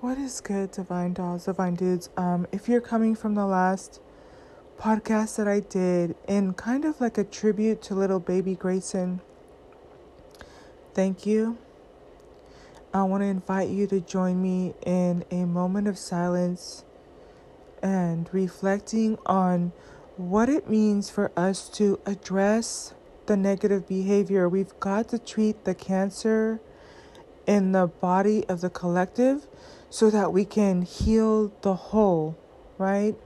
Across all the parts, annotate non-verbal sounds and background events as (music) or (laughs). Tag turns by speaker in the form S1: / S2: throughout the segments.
S1: What is good, Divine Dolls, Divine Dudes? Um, if you're coming from the last podcast that I did in kind of like a tribute to little baby Grayson, thank you. I want to invite you to join me in a moment of silence and reflecting on what it means for us to address the negative behavior. We've got to treat the cancer in the body of the collective so that we can heal the whole, right?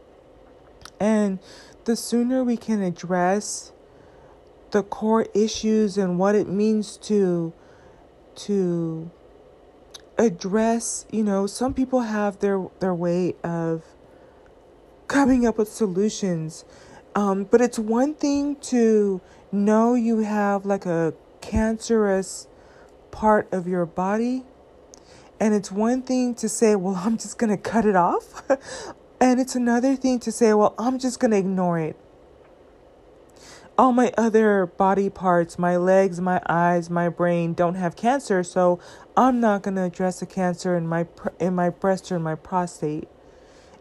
S1: And the sooner we can address the core issues and what it means to to address, you know, some people have their their way of coming up with solutions. Um, but it's one thing to know you have like a cancerous part of your body and it's one thing to say, well, I'm just going to cut it off. (laughs) and it's another thing to say, well, I'm just going to ignore it. All my other body parts, my legs, my eyes, my brain don't have cancer, so I'm not going to address the cancer in my in my breast or in my prostate.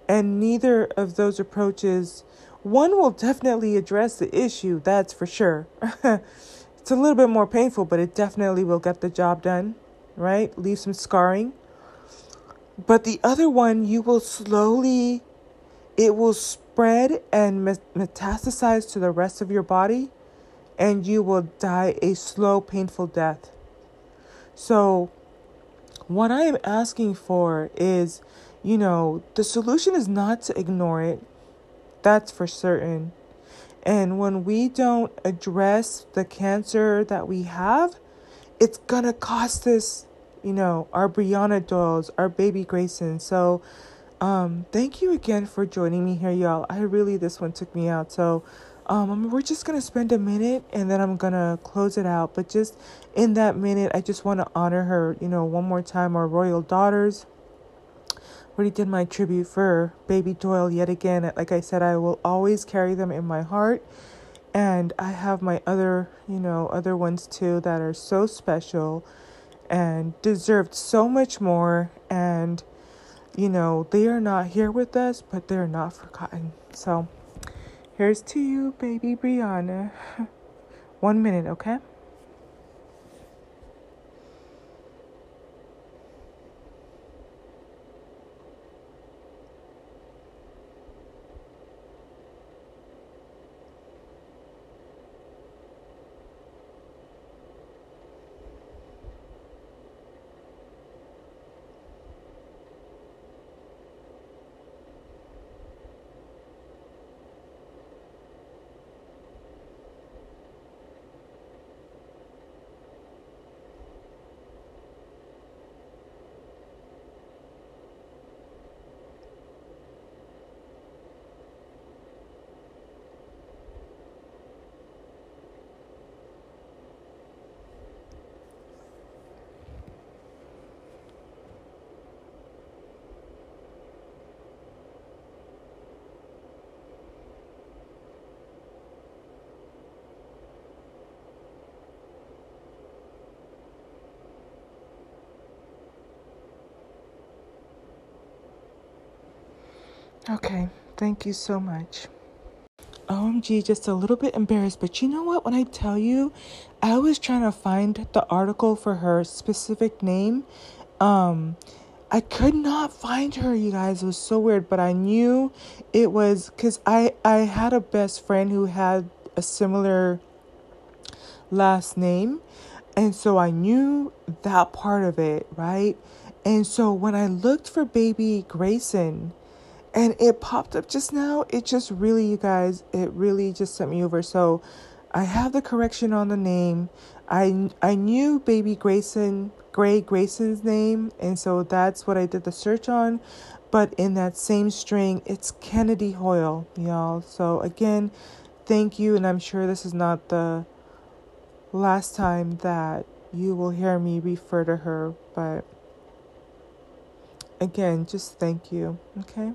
S1: And neither of those approaches one will definitely address the issue, that's for sure. (laughs) it's a little bit more painful, but it definitely will get the job done right? Leave some scarring. But the other one, you will slowly, it will spread and metastasize to the rest of your body, and you will die a slow, painful death. So, what I am asking for is, you know, the solution is not to ignore it. That's for certain. And when we don't address the cancer that we have, it's gonna cost us, you know, our Brianna dolls, our baby Grayson. So, um, thank you again for joining me here, y'all. I really this one took me out. So, um, we're just gonna spend a minute and then I'm gonna close it out. But just in that minute, I just want to honor her, you know, one more time. Our royal daughters. Already did my tribute for Baby Doyle yet again. Like I said, I will always carry them in my heart and I have my other, you know, other ones too that are so special and deserved so much more. And, you know, they are not here with us, but they're not forgotten. So here's to you, baby Brianna. (laughs) One minute, okay? Okay, thank you so much. OMG, just a little bit embarrassed, but you know what? When I tell you, I was trying to find the article for her specific name. Um, I could not find her, you guys. It was so weird, but I knew it was because I I had a best friend who had a similar last name, and so I knew that part of it, right? And so when I looked for baby Grayson, and it popped up just now. It just really, you guys, it really just sent me over. So I have the correction on the name. I I knew baby Grayson, Gray Grayson's name, and so that's what I did the search on. But in that same string, it's Kennedy Hoyle, y'all. So again, thank you, and I'm sure this is not the last time that you will hear me refer to her, but again, just thank you, okay?